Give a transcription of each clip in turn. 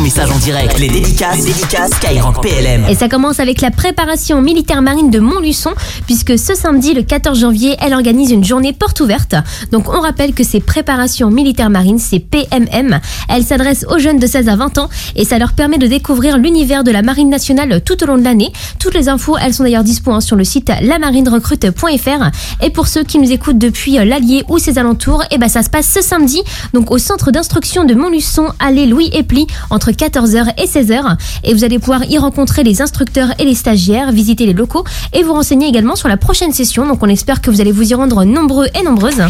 message en direct. Les dédicaces, dédicaces Skyrock PLM. Et ça commence avec la préparation militaire marine de Montluçon, puisque ce samedi, le 14 janvier, elle organise une journée porte ouverte. Donc on rappelle que ces préparations militaires marines, c'est PMM. Elle s'adresse aux jeunes de 16 à 20 ans et ça leur permet de découvrir l'univers de la marine nationale tout au long de l'année. Toutes les infos, elles sont d'ailleurs disponibles sur le site lamarinerecrute.fr. Et pour ceux qui nous écoutent depuis l'Allier ou ses alentours, et ben ça se passe ce samedi, donc au centre d'instruction de Montluçon, allée Louis Epli, entre 14h et 16h. Et vous allez pouvoir y rencontrer les instructeurs et les stagiaires, visiter les locaux et vous renseigner également sur la prochaine session. Donc on espère que vous allez vous y rendre nombreux et nombreuses.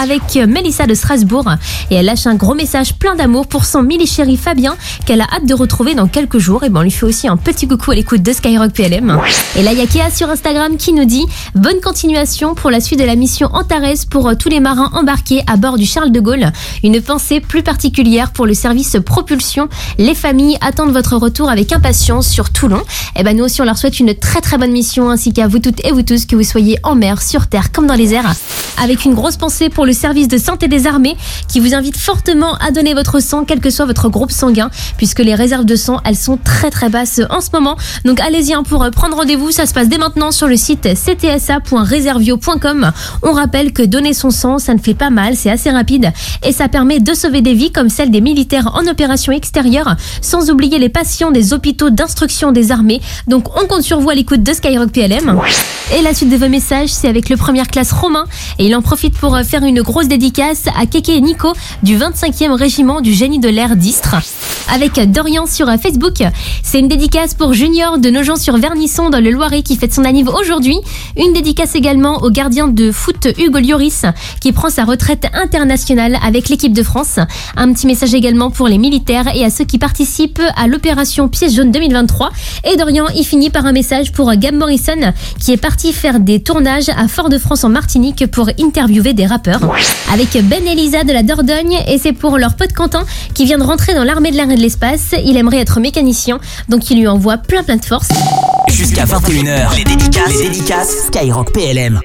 Avec Mélissa de Strasbourg. Et elle lâche un gros message plein d'amour pour son mili chéri Fabien, qu'elle a hâte de retrouver dans quelques jours. Et ben on lui fait aussi un petit coucou à l'écoute de Skyrock PLM. Et là, il sur Instagram qui nous dit Bonne continuation pour la suite de la mission Antares pour euh, tous les marins embarqués à bord du Charles de Gaulle. Une pensée plus particulière pour le service propulsion. Les familles attendent votre retour avec impatience sur Toulon. Et ben nous aussi, on leur souhaite une très très bonne mission ainsi qu'à vous toutes et vous tous que vous soyez en mer, sur terre comme dans les airs. Avec une grosse pensée pour le service de santé des armées qui vous invite fortement à donner votre sang, quel que soit votre groupe sanguin, puisque les réserves de sang, elles sont très très basses en ce moment. Donc allez-y hein, pour euh, prendre rendez-vous, ça se passe dès maintenant sur le site ctsa.reservio.com. On rappelle que donner son sang, ça ne fait pas mal, c'est assez rapide et ça permet de sauver des vies comme celle des militaires en opération extérieure, sans oublier les patients des hôpitaux d'instruction des armées. Donc on compte sur vous à l'écoute de Skyrock PLM. Et la suite de vos messages, c'est avec le première classe Romain et il en profite pour euh, faire une grosse dédicace à Keke et Nico du 25e régiment du génie de l'air d'Istre. Avec Dorian sur Facebook, c'est une dédicace pour Junior de Nogent-sur-Vernisson dans le Loiret qui fête son anniv aujourd'hui. Une dédicace également au gardien de foot Hugo Lloris qui prend sa retraite internationale avec l'équipe de France. Un petit message également pour les militaires et à ceux qui participent à l'opération Pièce jaune 2023. Et Dorian, il finit par un message pour Gab Morrison qui est parti faire des tournages à Fort-de-France en Martinique pour interviewer des rappeurs. Avec Ben Elisa de la Dordogne et c'est pour leur pote Quentin qui vient de rentrer dans l'armée de l'air de l'espace. Il aimerait être mécanicien donc il lui envoie plein plein de force. Jusqu'à 21h, les dédicaces, les dédicaces Skyrock PLM.